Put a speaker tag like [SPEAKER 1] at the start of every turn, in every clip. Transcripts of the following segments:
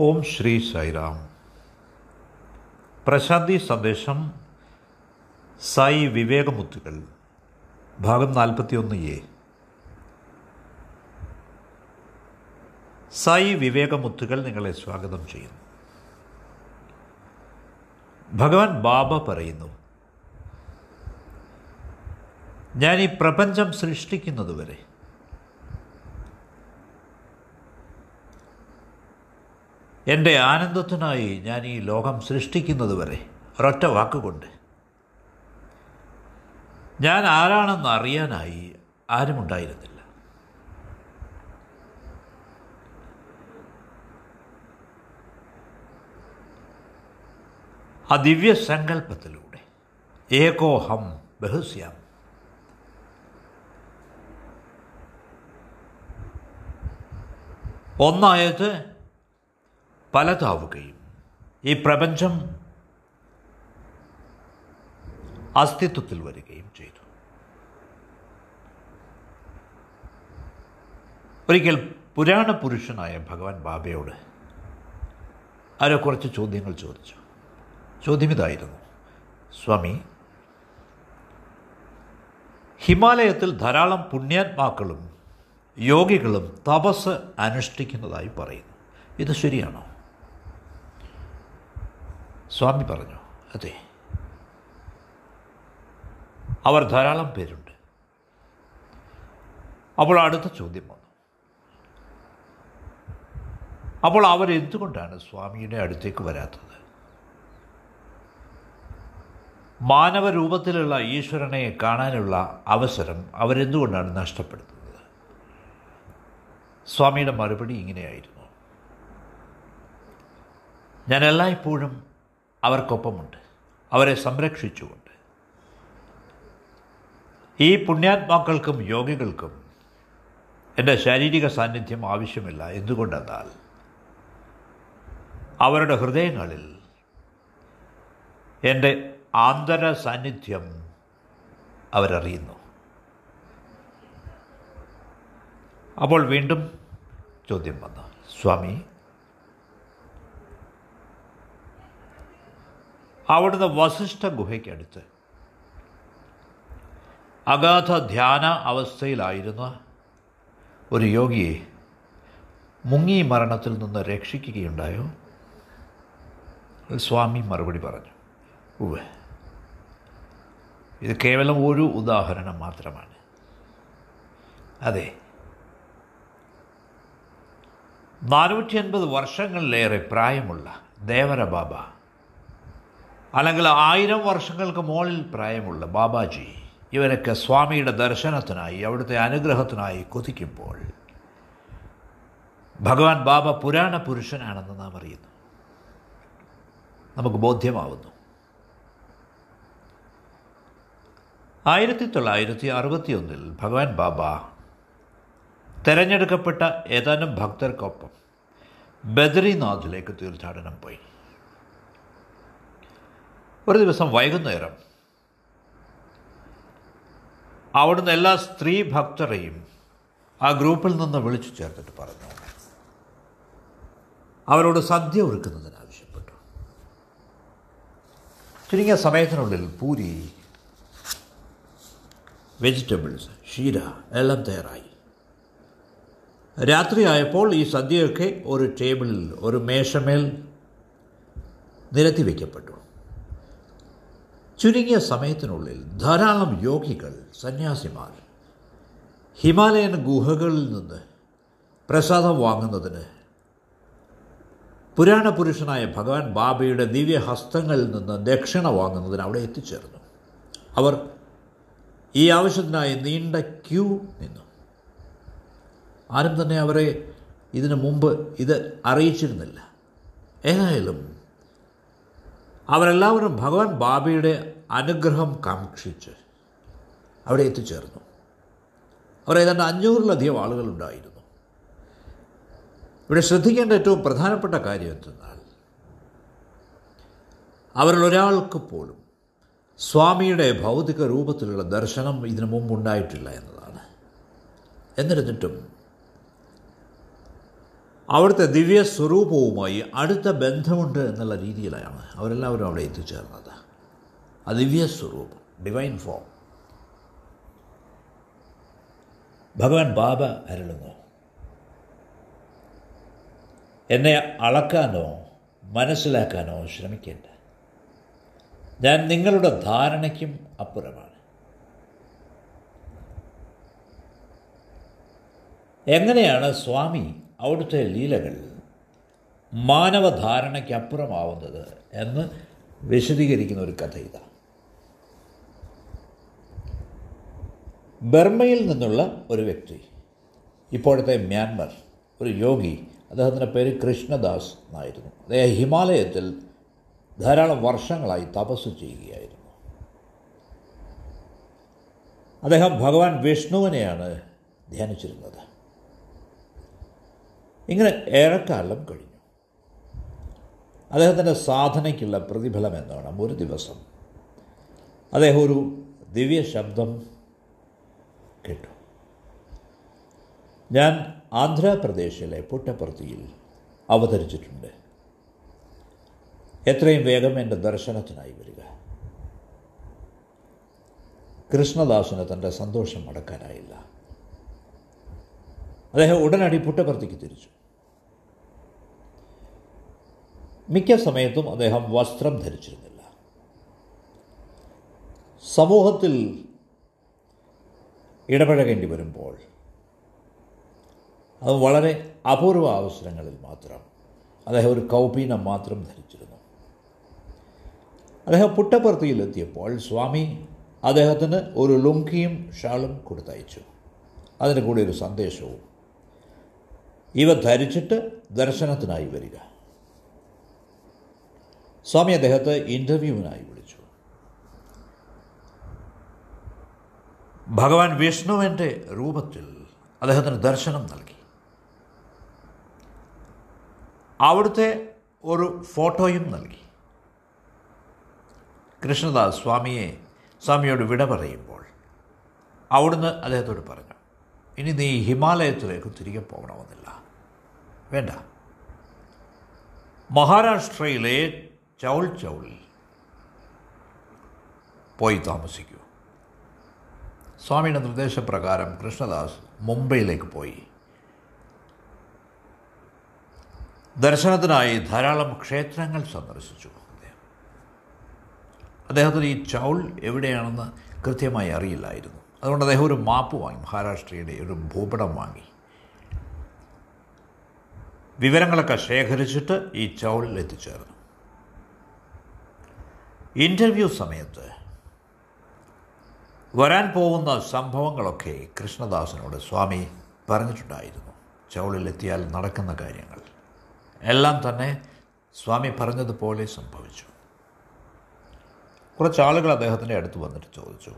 [SPEAKER 1] ഓം ശ്രീ സൈറാം. പ്രശാന്തി സന്ദേശം സായി വിവേകമുത്തുകൾ ഭാഗം നാൽപ്പത്തിയൊന്ന് എ. സായി വിവേകമുത്തുകൾ നിങ്ങളെ സ്വാഗതം ചെയ്യുന്നു. ഭഗവാൻ ബാബ പറയുന്നു ഞാൻ ഈ പ്രപഞ്ചം സൃഷ്ടിക്കുന്നതുവരെ എന്റെ ആനന്ദത്തിനായി ഞാൻ ഈ ലോകം സൃഷ്ടിക്കുന്നത് വരെ ഒരൊറ്റ വാക്കുകൊണ്ട്. ഞാൻ ആരാണെന്ന് അറിയാനായി ആരുമുണ്ടായിരുന്നില്ല. ആ ദിവ്യ സങ്കല്പത്തിലൂടെ ഏകോഹം ബഹുസ്യാം. ഒന്നായത് പലതാവുകയും ഈ പ്രപഞ്ചം അസ്തിത്വത്തിൽ വരികയും ചെയ്തു. ഒരിക്കൽ പുരാണ പുരുഷനായ ഭഗവാൻ ബാബയോട് ആരോ കുറച്ച് ചോദ്യങ്ങൾ ചോദിച്ചു. ചോദ്യം ഇതായിരുന്നു സ്വാമി ഹിമാലയത്തിൽ ധാരാളം പുണ്യാത്മാക്കളും യോഗികളും തപസ് അനുഷ്ഠിക്കുന്നതായി പറയുന്നു. ഇത് ശരിയാണോ? സ്വാമി പറഞ്ഞു അതെ. അവർ ധാരാളം പേരുണ്ട്. അപ്പോൾ അടുത്ത ചോദ്യം വന്നു. അപ്പോൾ അവർ അവരെന്തുകൊണ്ടാണ് സ്വാമിയുടെ അടുത്തേക്ക് വരാത്തത്? മാനവരൂപത്തിലുള്ള ഈശ്വരനെ കാണാനുള്ള അവസരം അവരെന്തുകൊണ്ടാണ് നഷ്ടപ്പെടുത്തുന്നത്? സ്വാമിയുടെ മറുപടി ഇങ്ങനെയായിരുന്നു. ഞാൻ എല്ലായ്പ്പോഴും അവർക്കൊപ്പമുണ്ട്. അവരെ സംരക്ഷിച്ചുകൊണ്ട്. ഈ പുണ്യാത്മാക്കൾക്കും യോഗികൾക്കും എന്റെ ശാരീരിക സാന്നിധ്യം ആവശ്യമില്ല. എന്തുകൊണ്ടെന്നാൽ അവരുടെ ഹൃദയങ്ങളിൽ എന്റെ ആന്തര സാന്നിധ്യം അവരറിയുന്നു. അപ്പോൾ വീണ്ടും ചോദ്യം വന്നു. സ്വാമി അവിടുന്ന് വസിഷ്ഠ ഗുഹയ്ക്കടുത്ത്. അഗാധ ധ്യാന അവസ്ഥയിലായിരുന്ന ഒരു യോഗിയെ മുങ്ങി മരണത്തിൽ നിന്ന് രക്ഷിക്കുകയുണ്ടായോ? സ്വാമി മറുപടി പറഞ്ഞു ഉവ്വ്. ഇത് കേവലം ഒരു ഉദാഹരണം മാത്രമാണ്. അതെ. നാനൂറ്റി അൻപത് വർഷങ്ങളിലേറെ പ്രായമുള്ള ദേവര ബാബ അല്ലെങ്കിൽ ആയിരം വർഷങ്ങൾക്ക് മുകളിൽ പ്രായമുള്ള ബാബാജി ഇവരൊക്കെ സ്വാമിയുടെ ദർശനത്തിനായി അവിടുത്തെ അനുഗ്രഹത്തിനായി കൊതിക്കുമ്പോൾ ഭഗവാൻ ബാബ പുരാണ പുരുഷനാണെന്ന് നാം അറിയുന്നു. നമുക്ക് ബോധ്യമാവുന്നു. ആയിരത്തി തൊള്ളായിരത്തി അറുപത്തിയൊന്നിൽ ഭഗവാൻ ബാബ തിരഞ്ഞെടുക്കപ്പെട്ട ഏതാനും ഭക്തർക്കൊപ്പം ബദ്രിനാഥിലേക്ക് തീർത്ഥാടനം പോയി. ഒരു ദിവസം വൈകുന്നേരം അവിടുന്ന് എല്ലാ സ്ത്രീ ഭക്തരെയും ആ ഗ്രൂപ്പിൽ നിന്ന് വിളിച്ചു ചേർത്തിട്ട് പറഞ്ഞു. അവരോട് സദ്യ ഒരുക്കുന്നതിന് ആവശ്യപ്പെട്ടു. ചുരുങ്ങിയ സമയത്തിനുള്ളിൽ പൂരി വെജിറ്റബിൾസ് ഷീര എല്ലാം തയ്യാറായി. രാത്രിയായപ്പോൾ ഈ സദ്യയൊക്കെ ഒരു ടേബിളിൽ ഒരു മേശമേൽ നിരത്തി വയ്ക്കപ്പെട്ടു ചുരുങ്ങിയ സമയത്തിനുള്ളിൽ ധാരാളം യോഗികൾ സന്യാസിമാർ ഹിമാലയൻ ഗുഹകളിൽ നിന്ന് പ്രസാദം വാങ്ങുന്നതിന് പുരാണ പുരുഷനായ ഭഗവാൻ ബാബയുടെ ദിവ്യഹസ്തങ്ങളിൽ നിന്ന് ദക്ഷിണ വാങ്ങുന്നതിന് അവിടെ എത്തിച്ചേർന്നു. അവർ ഈ ആവശ്യത്തിനായി നീണ്ട ക്യൂ നിന്നു. ആരും തന്നെ അവരെ ഇതിനു മുമ്പ് ഇത് അറിയിച്ചിരുന്നില്ല. ഏതായാലും അവരെല്ലാവരും ഭഗവാൻ ബാബയുടെ അനുഗ്രഹം കാക്ഷിച്ച് അവിടെ എത്തിച്ചേർന്നു. അവർ ഏതാണ്ട് അഞ്ഞൂറിലധികം ആളുകളുണ്ടായിരുന്നു. ഇവിടെ ശ്രദ്ധിക്കേണ്ട ഏറ്റവും പ്രധാനപ്പെട്ട കാര്യം എന്തെന്നാൽ അവരിൽ ഒരാൾക്ക് പോലും സ്വാമിയുടെ ഭൗതിക രൂപത്തിലുള്ള ദർശനം ഇതിനു മുമ്പ് ഉണ്ടായിട്ടില്ല എന്നതാണ്. എന്നിരുന്നിട്ടും അവിടുത്തെ ദിവ്യ സ്വരൂപവുമായി അടുത്ത ബന്ധമുണ്ട് എന്നുള്ള രീതിയിലാണ് അവരെല്ലാവരും അവിടെ എത്തിച്ചേർന്നത്. ആ ദിവ്യ സ്വരൂപം ഡിവൈൻ ഫോം ഭഗവാൻ ബാബ അരുളുന്നു. എന്നെ അളക്കാനോ മനസ്സിലാക്കാനോ ശ്രമിക്കേണ്ട. ഞാൻ നിങ്ങളുടെ ധാരണയ്ക്കും അപ്പുറമാണ്. എങ്ങനെയാണ് സ്വാമി അവിടുത്തെ ലീലകൾ മാനവധാരണയ്ക്കപ്പുറമാവുന്നത് എന്ന് വിശദീകരിക്കുന്ന ഒരു കഥ ഇതാണ് ബർമയിൽ നിന്നുള്ള ഒരു വ്യക്തി ഇപ്പോഴത്തെ മ്യാൻമർ ഒരു യോഗി അദ്ദേഹത്തിന്റെ പേര് കൃഷ്ണദാസ് എന്നായിരുന്നു. അദ്ദേഹം ഹിമാലയത്തിൽ ധാരാളം വർഷങ്ങളായി തപസ് ചെയ്യുകയായിരുന്നു. അദ്ദേഹം ഭഗവാൻ വിഷ്ണുവിനെയാണ് ധ്യാനിച്ചിരുന്നത്. ഇങ്ങനെ ഏറെക്കാലം കഴിഞ്ഞു. അദ്ദേഹത്തിന്റെ സാധനയ്ക്കുള്ള പ്രതിഫലം എന്നോണം ഒരു ദിവസം. അദ്ദേഹം ഒരു ദിവ്യ ശബ്ദം കേട്ടു. ഞാൻ ആന്ധ്രാപ്രദേശിലെ പുട്ടപ്പർത്തിയിൽ അവതരിച്ചിട്ടുണ്ട്. എത്രയും വേഗം എന്റെ ദർശനത്തിനായി വരിക. കൃഷ്ണദാസിന് തന്റെ സന്തോഷം അടക്കാനായില്ല അദ്ദേഹം ഉടനടി പുട്ടപ്പർത്തിക്ക് തിരിച്ചു. മിക്ക സമയത്തും അദ്ദേഹം വസ്ത്രം ധരിച്ചിരുന്നില്ല. സമൂഹത്തിൽ ഇടപഴകേണ്ടി വരുമ്പോൾ അത് വളരെ അപൂർവ അവസരങ്ങളിൽ മാത്രം അദ്ദേഹം ഒരു കൗപീനം മാത്രം ധരിച്ചിരുന്നു. അദ്ദേഹം പുട്ടപ്പുറത്തിയിലെത്തിയപ്പോൾ സ്വാമി അദ്ദേഹത്തിന് ഒരു ലുങ്കിയും ഷാളും കൊടുത്തയച്ചു. അതിന് കൂടി ഒരു സന്ദേശവും. ഇവ ധരിച്ചിട്ട് ദർശനത്തിനായി വരിക. സ്വാമി അദ്ദേഹത്തെ ഇന്റർവ്യൂവിനായി വിളിച്ചു. ഭഗവാൻ വിഷ്ണുവിന്റെ രൂപത്തിൽ അദ്ദേഹത്തിന് ദർശനം നൽകി. അവിടുത്തെ ഒരു ഫോട്ടോയും നൽകി. കൃഷ്ണദാസ് സ്വാമിയെ സ്വാമിയോട് വിട പറയുമ്പോൾ അവിടുന്ന് അദ്ദേഹത്തോട് പറഞ്ഞു ഇനി നീ ഹിമാലയത്തിലേക്ക് തിരികെ പോകണമെന്നില്ല. വേണ്ട. മഹാരാഷ്ട്രയിലെ ചൗൾ ചൗൾ. പോയി താമസിക്കൂ. സ്വാമിയുടെ നിർദ്ദേശപ്രകാരം കൃഷ്ണദാസ് മുംബൈയിലേക്ക് പോയി. ദർശനത്തിനായി ധാരാളം ക്ഷേത്രങ്ങൾ സന്ദർശിച്ചു അദ്ദേഹം. അദ്ദേഹത്തിന് ഈ ചൗൾ എവിടെയാണെന്ന് കൃത്യമായി അറിയില്ലായിരുന്നു. അതുകൊണ്ട് അദ്ദേഹം ഒരു മാപ്പ് വാങ്ങി മഹാരാഷ്ട്രയുടെ ഒരു ഭൂപടം വാങ്ങി. വിവരങ്ങളൊക്കെ ശേഖരിച്ചിട്ട് ഈ ചൗളിൽ എത്തിച്ചേർന്നു ഇന്റർവ്യൂ സമയത്ത് വരാൻ പോകുന്ന സംഭവങ്ങളൊക്കെ കൃഷ്ണദാസനോട് സ്വാമി പറഞ്ഞിട്ടുണ്ടായിരുന്നു. ചൗളിലെത്തിയാൽ നടക്കുന്ന കാര്യങ്ങൾ. എല്ലാം തന്നെ സ്വാമി പറഞ്ഞതുപോലെ സംഭവിച്ചു. കുറച്ച് ആളുകൾ അദ്ദേഹത്തിന്റെ അടുത്ത് വന്നിട്ട് ചോദിച്ചു.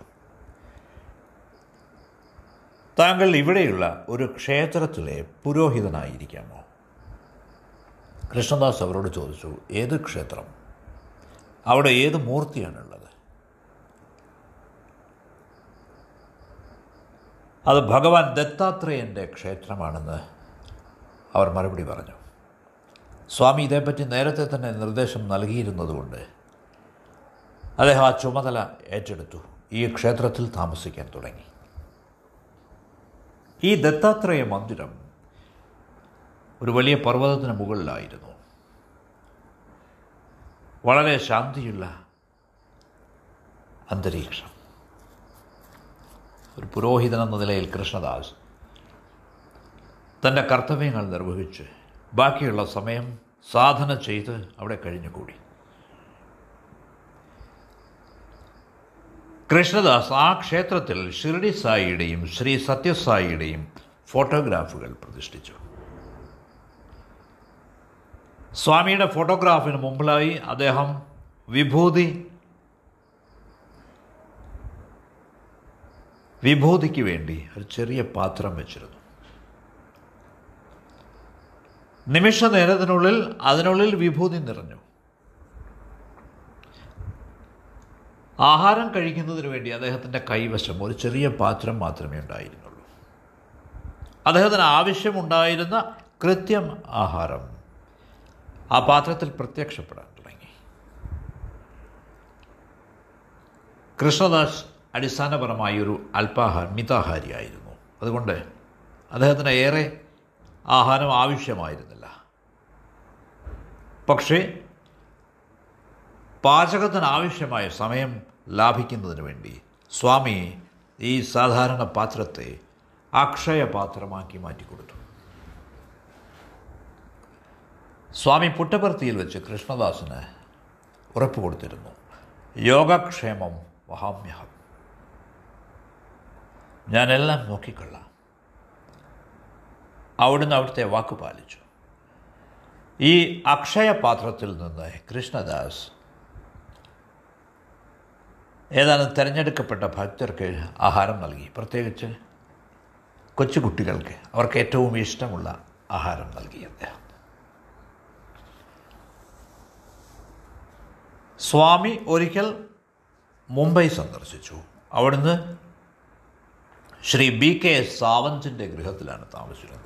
[SPEAKER 1] താങ്കൾ ഇവിടെയുള്ള ഒരു ക്ഷേത്രത്തിലെ പുരോഹിതനായിരിക്കാമോ? കൃഷ്ണദാസ് അവരോട് ചോദിച്ചു ഏത് ക്ഷേത്രം? അവിടെ ഏത് മൂർത്തിയാണുള്ളത്? അത് ഭഗവാൻ ദത്താത്രേയന്റെ ക്ഷേത്രമാണെന്ന് അവർ മറുപടി പറഞ്ഞു. സ്വാമി ഇതേപ്പറ്റി നേരത്തെ തന്നെ നിർദ്ദേശം നൽകിയിരുന്നതുകൊണ്ട് അദ്ദേഹം ആ ചുമതല ഏറ്റെടുത്തു. ഈ ക്ഷേത്രത്തിൽ താമസിക്കാൻ തുടങ്ങി. ഈ ദത്താത്രേയ മന്ദിരം ഒരു വലിയ പർവതത്തിന് മുകളിലായിരുന്നു. വളരെ ശാന്തിയുള്ള അന്തരീക്ഷം. ഒരു പുരോഹിതൻ എന്ന നിലയിൽ കൃഷ്ണദാസ് തന്റെ കർത്തവ്യങ്ങൾ നിർവഹിച്ച് ബാക്കിയുള്ള സമയം സാധന ചെയ്ത് അവിടെ കഴിഞ്ഞുകൂടി. കൃഷ്ണദാസ് ആ ക്ഷേത്രത്തിൽ ഷിർഡി സായിയുടെയും ശ്രീ സത്യസായിയുടെയും ഫോട്ടോഗ്രാഫുകൾ പ്രതിഷ്ഠിച്ചു. സ്വാമിയുടെ ഫോട്ടോഗ്രാഫിന് മുമ്പിലായി അദ്ദേഹം വിഭൂതി വിഭൂതിക്ക് വേണ്ടി ഒരു ചെറിയ പാത്രം വെച്ചിരുന്നു. നിമിഷ നേരത്തിനുള്ളിൽ അതിനുള്ളിൽ വിഭൂതി നിറഞ്ഞു. ആഹാരം കഴിക്കുന്നതിന് വേണ്ടി അദ്ദേഹത്തിന്റെ കൈവശം ഒരു ചെറിയ പാത്രം മാത്രമേ ഉണ്ടായിരുന്നുള്ളൂ. അദ്ദേഹത്തിന് ആവശ്യമുണ്ടായിരുന്ന കൃത്യം ആഹാരം ആ പാത്രത്തിൽ പ്രത്യക്ഷപ്പെടാൻ തുടങ്ങി. കൃഷ്ണദാസ് അടിസ്ഥാനപരമായി ഒരു അല്പാഹാര മിതാഹാരിയായിരുന്നു. അതുകൊണ്ട് അദ്ദേഹത്തിന് ഏറെ ആഹാരം ആവശ്യമായിരുന്നില്ല. പക്ഷേ പാചകത്തിന് ആവശ്യമായ സമയം ലാഭിക്കുന്നതിന് വേണ്ടി സ്വാമി ഈ സാധാരണ പാത്രത്തെ അക്ഷയ പാത്രമാക്കി മാറ്റിക്കൊടുത്തു. സ്വാമി പുട്ടപർത്തിയിൽ വെച്ച് കൃഷ്ണദാസിന് ഉറപ്പ് കൊടുത്തിരുന്നു. യോഗക്ഷേമം വഹാമ്യഹം. ഞാനെല്ലാം നോക്കിക്കൊള്ളാം. അവിടുന്ന് അവിടുത്തെ വാക്ക് പാലിച്ചു. ഈ അക്ഷയപാത്രത്തിൽ നിന്ന് കൃഷ്ണദാസ് ഏതാനും തിരഞ്ഞെടുക്കപ്പെട്ട ഭക്തർക്ക് ആഹാരം നൽകി. പ്രത്യേകിച്ച് കൊച്ചുകുട്ടികൾക്ക് അവർക്ക് ഏറ്റവും ഇഷ്ടമുള്ള ആഹാരം നൽകി അദ്ദേഹം. സ്വാമി ഒരിക്കൽ മുംബൈ സന്ദർശിച്ചു. അവിടുന്ന് ശ്രീ ബി കെ സാവന്തിന്റെ ഗൃഹത്തിലാണ് താമസിച്ചിരുന്നത്.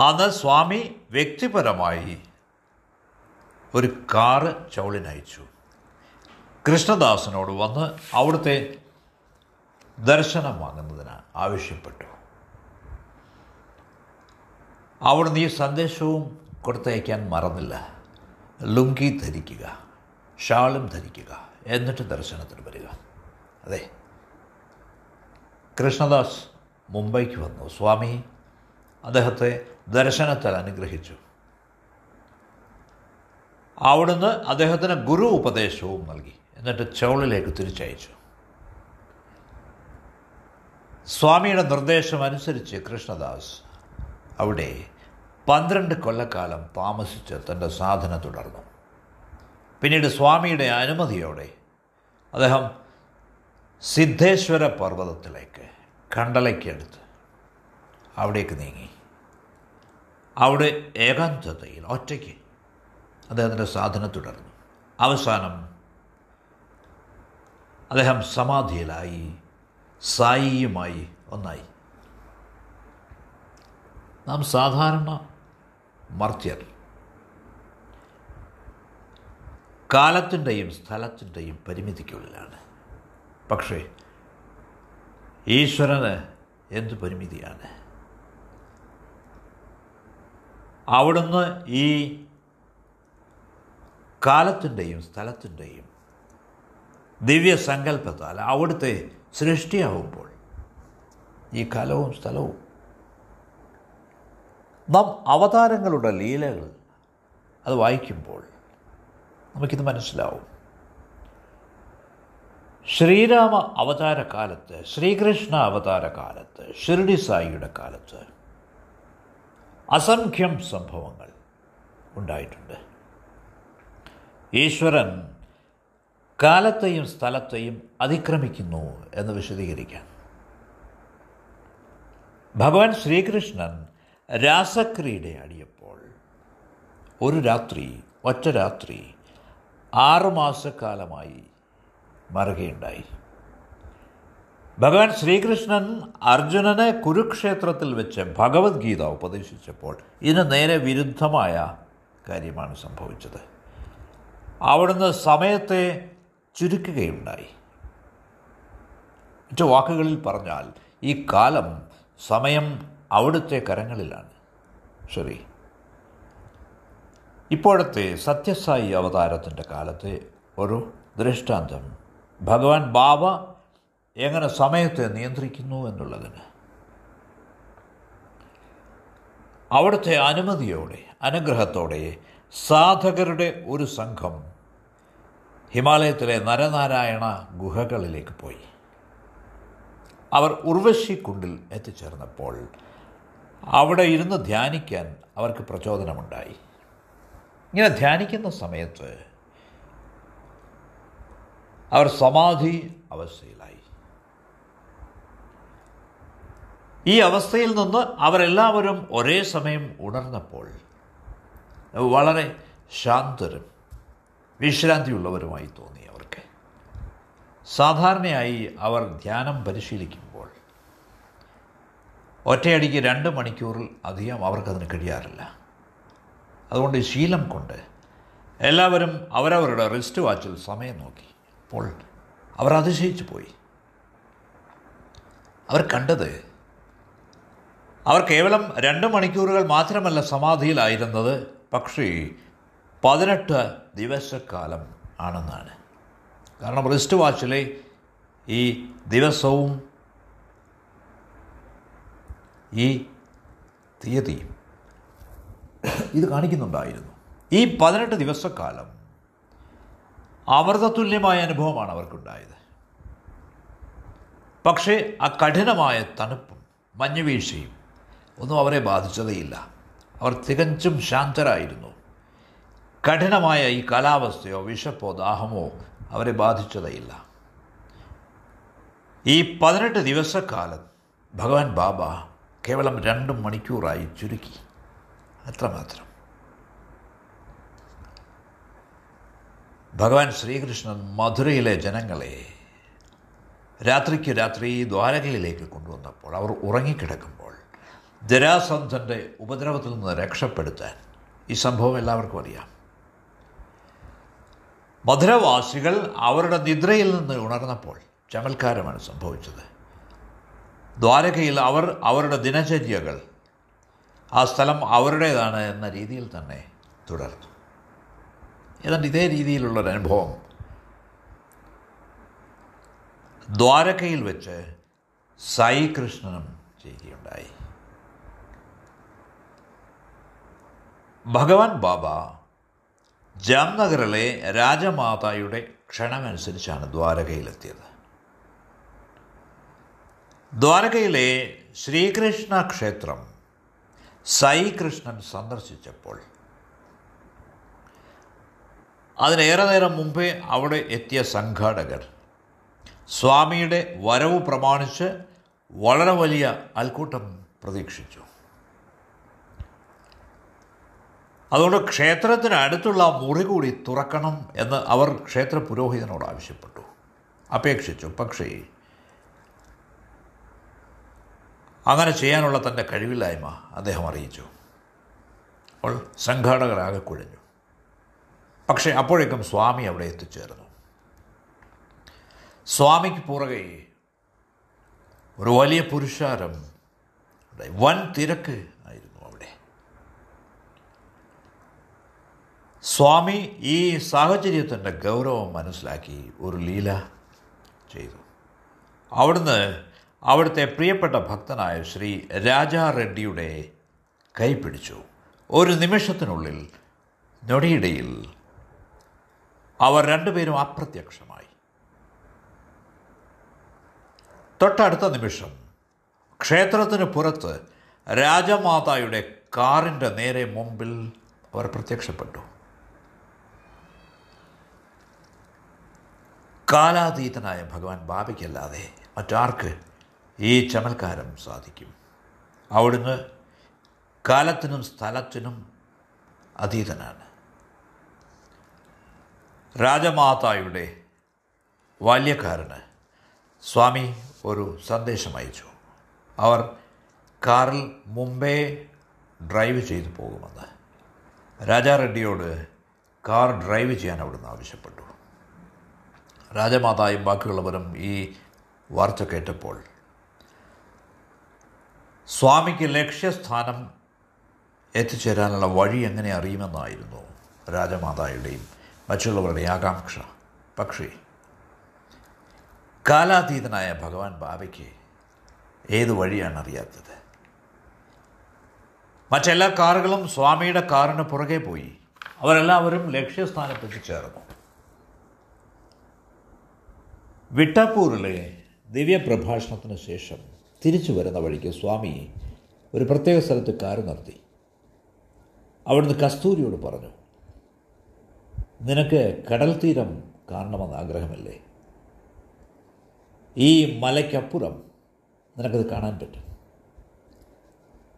[SPEAKER 1] അന്ന് സ്വാമി വ്യക്തിപരമായി ഒരു കാറ് ചൗളിനയച്ചു കൃഷ്ണദാസനോട് വന്ന് അവിടുത്തെ ദർശനം വാങ്ങുന്നതിന് ആവശ്യപ്പെട്ടു. അവിടുന്ന് ഈ സന്ദേശവും കൊടുത്തയക്കാൻ മറന്നില്ല. ലുങ്കി ധരിക്കുക. ഷാളും ധരിക്കുക. എന്നിട്ട് ദർശനത്തിന് വരിക. അതെ. കൃഷ്ണദാസ് മുംബൈക്ക് വന്നു. സ്വാമി അദ്ദേഹത്തെ ദർശനത്തിൽ അനുഗ്രഹിച്ചു. അവിടുന്ന് അദ്ദേഹത്തിന് ഗുരു ഉപദേശവും നൽകി. എന്നിട്ട് ചൗളിലേക്ക് തിരിച്ചയച്ചു. സ്വാമിയുടെ നിർദ്ദേശം അനുസരിച്ച് കൃഷ്ണദാസ് അവിടെ പന്ത്രണ്ട് കൊല്ലക്കാലം താമസിച്ച് തന്റെ സാധന തുടർന്നു. പിന്നീട് സ്വാമിയുടെ അനുമതിയോടെ അദ്ദേഹം സിദ്ധേശ്വര പർവതത്തിലേക്ക് കണ്ടലയ്ക്കടുത്ത് അവിടേക്ക് നീങ്ങി. അവിടെ ഏകാന്തതയിൽ ഒറ്റയ്ക്ക് അദ്ദേഹത്തിന്റെ സാധന തുടർന്നു. അവസാനം അദ്ദേഹം സമാധിയിലായി സായിയുമായി ഒന്നായി. നാം സാധാരണ മർത്യർ. കാലത്തിന്റെയും സ്ഥലത്തിന്റെയും പരിമിതിക്കുള്ളിലാണ്. പക്ഷേ ഈശ്വരന് എന്ത് പരിമിതിയാണ്? അവിടുന്ന് ഈ കാലത്തിന്റെയും സ്ഥലത്തിന്റെയും ദിവ്യസങ്കല്പത്താൽ അവിടുത്തെ സൃഷ്ടിയാവുമ്പോൾ ഈ കാലവും സ്ഥലവും നാം അവതാരങ്ങളുടെ ലീലകൾ അത് വായിക്കുമ്പോൾ നമുക്കിത് മനസ്സിലാവും. ശ്രീരാമ അവതാര കാലത്ത് ശ്രീകൃഷ്ണ അവതാര കാലത്ത് ഷിർഡി സായിയുടെ കാലത്ത് അസംഖ്യം സംഭവങ്ങൾ ഉണ്ടായിട്ടുണ്ട്. ഈശ്വരൻ കാലത്തെയും സ്ഥലത്തെയും അതിക്രമിക്കുന്നു എന്ന് വിശദീകരിക്കാൻ ഭഗവാൻ ശ്രീകൃഷ്ണൻ രാസക്രീഡയാടിയപ്പോൾ ഒരു രാത്രി ഒറ്റ രാത്രി ആറുമാസക്കാലമായി മറുകയുണ്ടായി. ഭഗവാൻ ശ്രീകൃഷ്ണൻ അർജുനനെ കുരുക്ഷേത്രത്തിൽ വെച്ച് ഭഗവത്ഗീത ഉപദേശിച്ചപ്പോൾ ഇതിന് നേരെ വിരുദ്ധമായ കാര്യമാണ് സംഭവിച്ചത്. അവിടുന്ന് സമയത്തെ ചുരുക്കുകയുണ്ടായി. മറ്റു വാക്കുകളിൽ പറഞ്ഞാൽ ഈ കാലം സമയം അവിടുത്തെ കരങ്ങളിലാണ്. ശരി. ഇപ്പോഴത്തെ സത്യസായി അവതാരത്തിന്റെ കാലത്തെ ഒരു ദൃഷ്ടാന്തം. ഭഗവാൻ ബാബ എങ്ങനെ സമയത്തെ നിയന്ത്രിക്കുന്നു എന്നുള്ളതിന്. അവിടുത്തെ അനുമതിയോടെ അനുഗ്രഹത്തോടെ സാധകരുടെ ഒരു സംഘം ഹിമാലയത്തിലെ നരനാരായണ ഗുഹകളിലേക്ക് പോയി. അവർ ഉർവശി കുണ്ടിൽ എത്തിച്ചേർന്നപ്പോൾ അവിടെ ഇരുന്ന് ധ്യാനിക്കാൻ അവർക്ക് പ്രചോദനമുണ്ടായി. ഇങ്ങനെ ധ്യാനിക്കുന്ന സമയത്ത് അവർ സമാധി അവസ്ഥയിലായി. ഈ അവസ്ഥയിൽ നിന്ന് അവരെല്ലാവരും ഒരേ സമയം ഉണർന്നപ്പോൾ വളരെ ശാന്തരും വിശ്രാന്തിയുള്ളവരുമായി തോന്നി അവർക്ക്. സാധാരണയായി അവർ ധ്യാനം പരിശീലിക്കുമ്പോൾ ഒറ്റയടിക്ക് രണ്ട് മണിക്കൂറിൽ അധികം അവർക്കതിന് കഴിയാറില്ല. അതുകൊണ്ട് ശീലം കൊണ്ട് എല്ലാവരും അവരവരുടെ റിസ്റ്റ് വാച്ചിൽ സമയം നോക്കി. അപ്പോൾ അവർ അതിശയിച്ചു പോയി. അവർ കണ്ടത് അവർ കേവലം രണ്ട് മണിക്കൂറുകൾ മാത്രമല്ല സമാധിയിലായിരുന്നത്. പക്ഷേ പതിനെട്ട് ദിവസക്കാലം ആണെന്നാണ്. കാരണം റിസ്റ്റ് വാച്ചിലെ ഈ ദിവസവും ഈ തീയതി ഇത് കാണിക്കുന്നുണ്ടായിരുന്നു. ഈ പതിനെട്ട് ദിവസക്കാലം അമൃതതുല്യമായ അനുഭവമാണ് അവർക്കുണ്ടായത്. പക്ഷേ ആ കഠിനമായ തണുപ്പും മഞ്ഞുവീഴ്ചയും ഒന്നും അവരെ ബാധിച്ചതേയില്ല. അവർ തികച്ചും ശാന്തരായിരുന്നു. കഠിനമായ ഈ കാലാവസ്ഥയോ വിശപ്പോ ദാഹമോ അവരെ ബാധിച്ചതേയില്ല. ഈ പതിനെട്ട് ദിവസക്കാലം ഭഗവാൻ ബാബ കേവലം രണ്ട് മണിക്കൂറായി ചുരുക്കി. അത്രമാത്രം. ഭഗവാൻ ശ്രീകൃഷ്ണൻ മധുരയിലെ ജനങ്ങളെ രാത്രിക്ക് രാത്രി ദ്വാരകയിലേക്ക് കൊണ്ടുവന്നപ്പോൾ അവർ ഉറങ്ങിക്കിടക്കുമ്പോൾ ജരാസന്ധന്റെ ഉപദ്രവത്തിൽ നിന്ന് രക്ഷപ്പെടുത്താൻ ഈ സംഭവം എല്ലാവർക്കും അറിയാം. മധുരവാസികൾ അവരുടെ നിദ്രയിൽ നിന്ന് ഉണർന്നപ്പോൾ ചമൽക്കാരമാണ് സംഭവിച്ചത്. ദ്വാരകയിൽ അവർ അവരുടെ ദിനചര്യകൾ ആ സ്ഥലം അവരുടേതാണ് എന്ന രീതിയിൽ തന്നെ തുടർന്നു. ഏതാണ്ട് ഇതേ രീതിയിലുള്ളൊരു അനുഭവം ദ്വാരകയിൽ വെച്ച് സായി കൃഷ്ണനും ചെയ്യുകയുണ്ടായി. ഭഗവാൻ ബാബ ജാംനഗറിലെ രാജമാതായുടെ ക്ഷണമനുസരിച്ചാണ് ദ്വാരകയിലെത്തിയത്. ദ്വാരകയിലെ ശ്രീകൃഷ്ണ ക്ഷേത്രം സായി കൃഷ്ണൻ സന്ദർശിച്ചപ്പോൾ അതിനേറെ നേരം മുമ്പേ അവിടെ എത്തിയ സംഘാടകർ സ്വാമിയുടെ വരവ് പ്രമാണിച്ച് വളരെ വലിയ അൽക്കൂട്ടം പ്രതീക്ഷിച്ചു. അതുകൊണ്ട് ക്ഷേത്രത്തിന് അടുത്തുള്ള മുറി കൂടി തുറക്കണം എന്ന് അവർ ക്ഷേത്ര പുരോഹിതനോട് ആവശ്യപ്പെട്ടു. അപേക്ഷിച്ചു. പക്ഷേ അങ്ങനെ ചെയ്യാനുള്ള തന്റെ കഴിവില്ലായ്മ അദ്ദേഹം അറിയിച്ചു. അപ്പോൾ സംഘാടകരാകെ കുഴഞ്ഞു. പക്ഷേ അപ്പോഴേക്കും സ്വാമി അവിടെ എത്തിച്ചേർന്നു. സ്വാമിക്ക് പുറകെ ഒരു വലിയ പുരുഷാരം. വൻ തിരക്ക് ആയിരുന്നു അവിടെ. സ്വാമി ഈ സാഹചര്യത്തിന്റെ ഗൗരവം മനസ്സിലാക്കി ഒരു ലീല ചെയ്തു. അവിടുന്ന് അവിടുത്തെ പ്രിയപ്പെട്ട ഭക്തനായ ശ്രീ രാജാ റെഡ്ഡിയുടെ കൈ പിടിച്ചു. ഒരു നിമിഷത്തിനുള്ളിൽ നൊടിയിടയിൽ അവർ രണ്ടുപേരും അപ്രത്യക്ഷമായി. തൊട്ടടുത്ത നിമിഷം ക്ഷേത്രത്തിന് പുറത്ത് രാജമാതായുടെ കാറിന്റെ നേരെ മുമ്പിൽ അവർ പ്രത്യക്ഷപ്പെട്ടു. കാലാതീതനായ ഭഗവാൻ ബാബയ്ക്കല്ലാതെ മറ്റാർക്ക് ഈ ചമൽക്കാരം സാധിക്കും. അവിടുന്ന് കാലത്തിനും സ്ഥലത്തിനും അതീതനാണ്. രാജമാതായുടെ ബാല്യക്കാരന് സ്വാമി ഒരു സന്ദേശം അയച്ചു അവർ കാറിൽ മുംബൈ ഡ്രൈവ് ചെയ്തു പോകുമെന്ന്. രാജാ റെഡ്ഡിയോട് കാർ ഡ്രൈവ് ചെയ്യാൻ അവിടുന്ന് ആവശ്യപ്പെട്ടു. രാജമാതായും ബാക്കിയുള്ളവരും ഈ വാർത്ത കേട്ടപ്പോൾ സ്വാമിക്ക് ലക്ഷ്യസ്ഥാനം എത്തിച്ചേരാനുള്ള വഴി എങ്ങനെ അറിയുമെന്നായിരുന്നു രാജമാതായുടെയും മറ്റുള്ളവരുടെയും ആകാംക്ഷ. പക്ഷേ കാലാതീതനായ ഭഗവാൻ ബാബയ്ക്ക് ഏത് വഴിയാണ് അറിയാത്തത്? മറ്റെല്ലാ കാറുകളും സ്വാമിയുടെ കാറിന് പുറകെ പോയി. അവരെല്ലാവരും ലക്ഷ്യസ്ഥാനത്തേക്ക് ചേർന്നു വിട്ടാപ്പൂരിലെ ദിവ്യപ്രഭാഷണത്തിന് ശേഷം തിരിച്ചു വരുന്ന വഴിക്ക് സ്വാമി ഒരു പ്രത്യേക സ്ഥലത്ത് കാറ് നിർത്തി. അവിടുന്ന് കസ്തൂരിയോട് പറഞ്ഞു നിനക്ക് കടൽ തീരം കാണണമെന്ന് ആഗ്രഹമല്ലേ? ഈ മലയ്ക്കപ്പുറം നിനക്കത് കാണാൻ പറ്റും.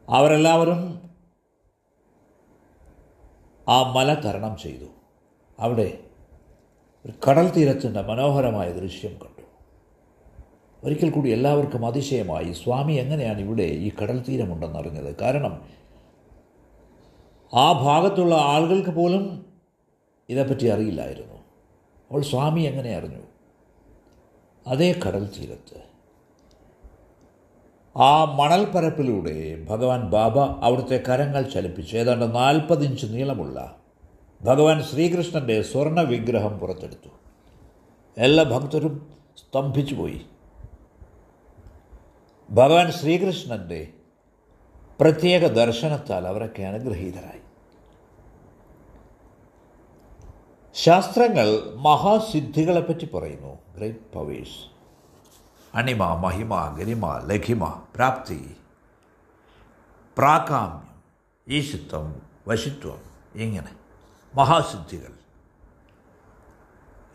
[SPEAKER 1] അവരെല്ലാവരും ആ മല തരണം ചെയ്തു. അവിടെ ഒരു കടൽ തീരത്തിന്റെ മനോഹരമായ ദൃശ്യം കണ്ടു. ഒരിക്കൽ കൂടി എല്ലാവർക്കും അതിശയമായി സ്വാമി എങ്ങനെയാണ് ഇവിടെ ഈ കടൽ തീരമുണ്ടെന്നറിഞ്ഞത് കാരണം ആ ഭാഗത്തുള്ള ആളുകൾക്ക് പോലും ഇതേപ്പറ്റി അറിയില്ലായിരുന്നു. അപ്പോൾ സ്വാമി എങ്ങനെ അറിഞ്ഞു? അതേ കടൽ തീരത്ത്. ആ മണൽപ്പരപ്പിലൂടെ ഭഗവാൻ ബാബ അവിടുത്തെ കരങ്ങൾ ചലിപ്പിച്ച്. ഏതാണ്ട് നാൽപ്പതിഞ്ച് നീളമുള്ള ഭഗവാൻ ശ്രീകൃഷ്ണന്റെ സ്വർണ വിഗ്രഹം പുറത്തെടുത്തു. എല്ലാ ഭക്തരും സ്തംഭിച്ചു പോയി ഭഗവാൻ ശ്രീകൃഷ്ണന്റെ പ്രത്യേക ദർശനത്താൽ അവരൊക്കെ അനുഗ്രഹീതരായി. ശാസ്ത്രങ്ങൾ മഹാസിദ്ധികളെപ്പറ്റി പറയുന്നു. ഗ്രേറ്റ് പവേഴ്സ് അണിമ മഹിമ ഗരിമ ലഘിമ പ്രാപ്തി പ്രാകാമ്യം ഈശിത്വം വശിത്വം ഇങ്ങനെ മഹാസിദ്ധികൾ.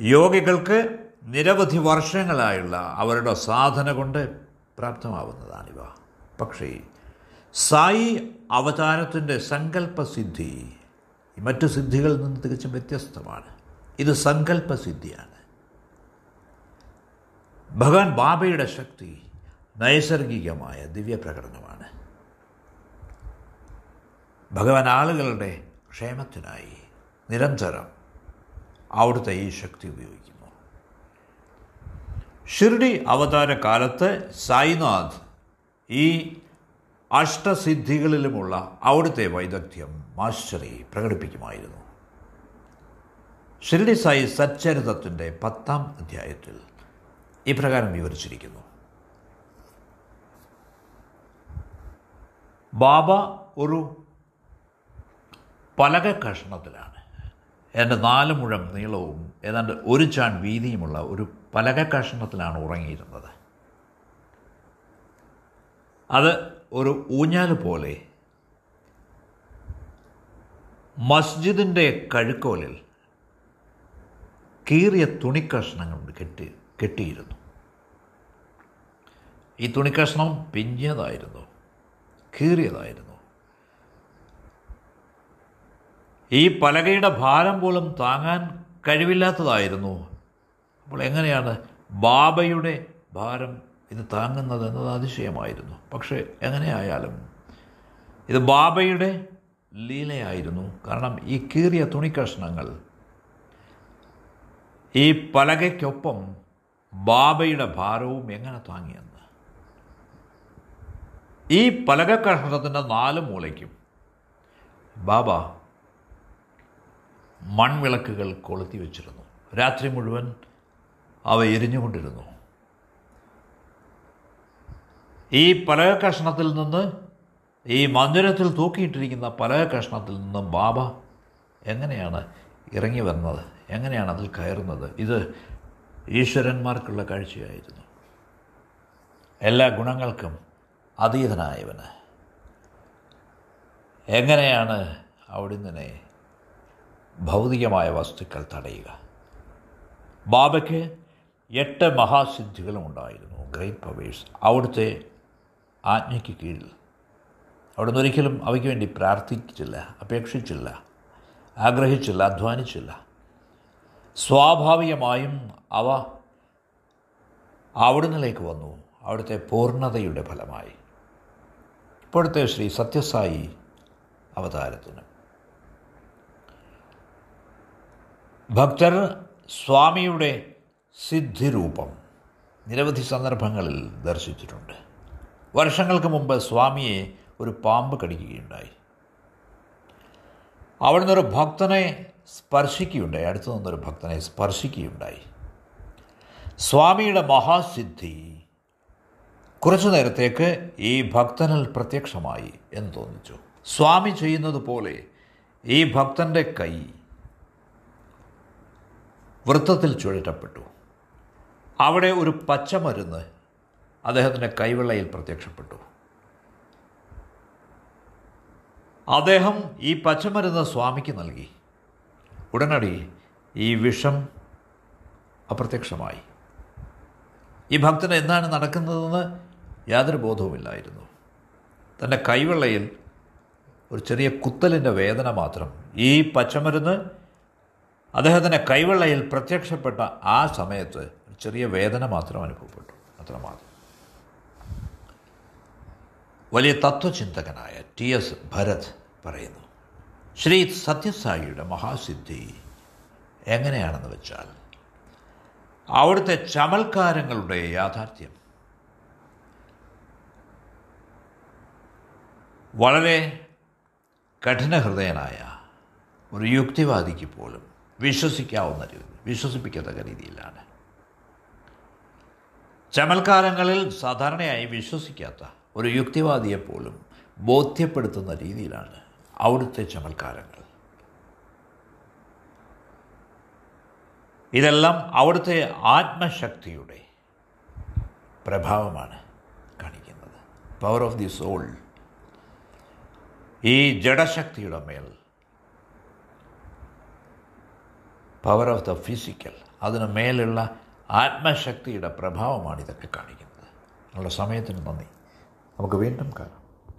[SPEAKER 1] യോഗികൾക്ക് നിരവധി വർഷങ്ങളായുള്ള അവരുടെ സാധന കൊണ്ട് പ്രാപ്തമാവുന്നതാണിവ. പക്ഷേ സായി അവതാരത്തിന്റെ സങ്കല്പസിദ്ധി മറ്റു സിദ്ധികളിൽ നിന്ന് തികച്ചും വ്യത്യസ്തമാണ്. ഇത് സങ്കല്പസിദ്ധിയാണ്. ഭഗവാൻ ബാബയുടെ ശക്തി നൈസർഗികമായ ദിവ്യപ്രകടനമാണ്. ഭഗവാൻ ആളുകളുടെ ക്ഷേമത്തിനായി നിരന്തരം അവിടുത്തെ ഈ ശക്തി ഉപയോഗിക്കുന്നു ഷിർഡി അവതാര കാലത്ത് സായിനാഥ് ഈ അഷ്ടസിദ്ധികളിലുമുള്ള അവിടുത്തെ വൈദഗ്ധ്യം മാസ്റ്ററി പ്രകടിപ്പിക്കുമായിരുന്നു. ഷിർഡി സായി സച്ചരിതത്തിന്റെ പത്താം അധ്യായത്തിൽ ഇപ്രകാരം വിവരിച്ചിരിക്കുന്നു. ബാബ ഒരു പലക കഷ്ണത്തിലാണ്. എന്റെ നാല് മുഴം നീളവും ഏതാണ്ട് ഒരു ചാൺ വീതിയുമുള്ള ഒരു പലക കഷ്ണത്തിലാണ് ഉറങ്ങിയിരുന്നത്. അത് ഒരു ഊഞ്ഞാൽ പോലെ മസ്ജിദിന്റെ കഴുക്കോലിൽ കീറിയ തുണിക്കഷ്ണം കൊണ്ട് കെട്ടി കെട്ടിയിരുന്നു. ഈ തുണിക്കഷ്ണം പിഞ്ഞതായിരുന്നു കീറിയതായിരുന്നു. ഈ പലകയുടെ ഭാരം പോലും താങ്ങാൻ കഴിവില്ലാത്തതായിരുന്നു അപ്പോൾ എങ്ങനെയാണ് ബാബയുടെ ഭാരം ഇത് താങ്ങുന്നത് എന്നത് അതിശയമായിരുന്നു. പക്ഷേ എങ്ങനെയായാലും ഇത് ബാബയുടെ ലീലയായിരുന്നു. കാരണം ഈ കീറിയ തുണിക്കഷ്ണങ്ങൾ ഈ പലകയ്ക്കൊപ്പം ബാബയുടെ ഭാരവും എങ്ങനെ താങ്ങിയെന്ന്? ഈ പലക കഷ്ണത്തിന്റെ നാല് മൂലയ്ക്കും ബാബ മൺവിളക്കുകൾ കൊളുത്തി വച്ചിരുന്നു. രാത്രി മുഴുവൻ അവ എരിഞ്ഞുകൊണ്ടിരുന്നു. ഈ പലക കഷ്ണത്തിൽ നിന്ന് ഈ മന്ദിരത്തിൽ തൂക്കിയിട്ടിരിക്കുന്ന പലക കഷ്ണത്തിൽ നിന്ന് ബാബ എങ്ങനെയാണ് ഇറങ്ങി വന്നത്? എങ്ങനെയാണ് അതിൽ കയറുന്നത്? ഇത് ഈശ്വരന്മാർക്കുള്ള കാഴ്ചയായിരുന്നു. എല്ലാ ഗുണങ്ങൾക്കും അതീതനായവന്. എങ്ങനെയാണ് അവിടുന്ന് ഭൗതികമായ വസ്തുക്കൾ തടയുക? ബാബയ്ക്ക് എട്ട് മഹാസിദ്ധികളും ഉണ്ടായിരുന്നു. ഗ്രേറ്റ് പവേഴ്സ് അവിടുത്തെ ആജ്ഞയ്ക്ക് കീഴിൽ. അവിടുന്ന് ഒരിക്കലും അവയ്ക്ക് വേണ്ടി പ്രാർത്ഥിച്ചില്ല അപേക്ഷിച്ചില്ല ആഗ്രഹിച്ചില്ല അധ്വാനിച്ചില്ല. സ്വാഭാവികമായും അവ അവിടുന്നിലേക്ക് വന്നു. അവിടുത്തെ പൂർണതയുടെ ഫലമായി. ഇപ്പോഴത്തെ ശ്രീ സത്യസായി അവതാരത്തിന്. ഭക്തർ സ്വാമിയുടെ സിദ്ധിരൂപം നിരവധി സന്ദർഭങ്ങളിൽ ദർശിച്ചിട്ടുണ്ട്. വർഷങ്ങൾക്ക് മുമ്പ് സ്വാമിയെ ഒരു പാമ്പ് കടിക്കുകയുണ്ടായി. അവിടുന്ന് ഒരു ഭക്തനെ സ്പർശിക്കുകയുണ്ടായി. അടുത്തു നിന്നൊരു ഭക്തനെ സ്പർശിക്കുകയുണ്ടായി. സ്വാമിയുടെ മഹാസിദ്ധി കുറച്ചു നേരത്തേക്ക് ഈ ഭക്തനിൽ പ്രത്യക്ഷമായി എന്ന് തോന്നിച്ചു. സ്വാമി ചെയ്യുന്നത് പോലെ ഈ ഭക്തന്റെ കൈ വൃത്തത്തിൽ ചുഴറ്റപ്പെട്ടു. അവിടെ ഒരു പച്ചമരുന്ന് അദ്ദേഹത്തിന്റെ കൈവെള്ളയിൽ പ്രത്യക്ഷപ്പെട്ടു. അദ്ദേഹം ഈ പച്ചമരുന്ന് സ്വാമിക്ക് നൽകി. ഉടനടി ഈ വിഷം അപ്രത്യക്ഷമായി. ഈ ഭക്തന് എന്താണ് നടക്കുന്നതെന്ന് യാതൊരു ബോധവുമില്ലായിരുന്നു. തന്റെ കൈവെള്ളയിൽ ഒരു ചെറിയ കുത്തലിന്റെ വേദന മാത്രം. ഈ പച്ചമരുന്ന് അദ്ദേഹത്തിന്റെ കൈവെള്ളയിൽ പ്രത്യക്ഷപ്പെട്ട ആ സമയത്ത് ചെറിയ വേദന മാത്രം അനുഭവപ്പെട്ടു. അത്രമാത്രം വലിയ തത്വചിന്തകനായ ടി എസ് ഭരത് പറയുന്നു ശ്രീ സത്യസായിയുടെ മഹാസിദ്ധി എങ്ങനെയാണെന്ന് വെച്ചാൽ അവിടുത്തെ ചമൽക്കാരങ്ങളുടെ യാഥാർത്ഥ്യം വളരെ കഠിനഹൃദയനായ ഒരു യുക്തിവാദിക്ക് പോലും വിശ്വസിക്കാവുന്ന രീതി വിശ്വസിപ്പിക്കത്തക്ക രീതിയിലാണ്. ചമൽക്കാരങ്ങളിൽ സാധാരണയായി വിശ്വസിക്കാത്ത ഒരു യുക്തിവാദിയെപ്പോലും ബോധ്യപ്പെടുത്തുന്ന രീതിയിലാണ് അവിടുത്തെ ചമൽക്കാരങ്ങൾ. ഇതെല്ലാം അവിടുത്തെ ആത്മശക്തിയുടെ പ്രഭാവമാണ് കാണിക്കുന്നത്. പവർ ഓഫ് ദി സോൾ ഈ ജഡശക്തിയുടെ മേൽ പവർ ഓഫ് ദ ഫിസിക്കൽ അതിന് മേലുള്ള ആത്മശക്തിയുടെ പ്രഭാവമാണ് ഇതൊക്കെ കാണിക്കുന്നത്. ഉള്ള സമയത്തിന് നന്ദി. നമുക്ക് വീണ്ടും കാണാം.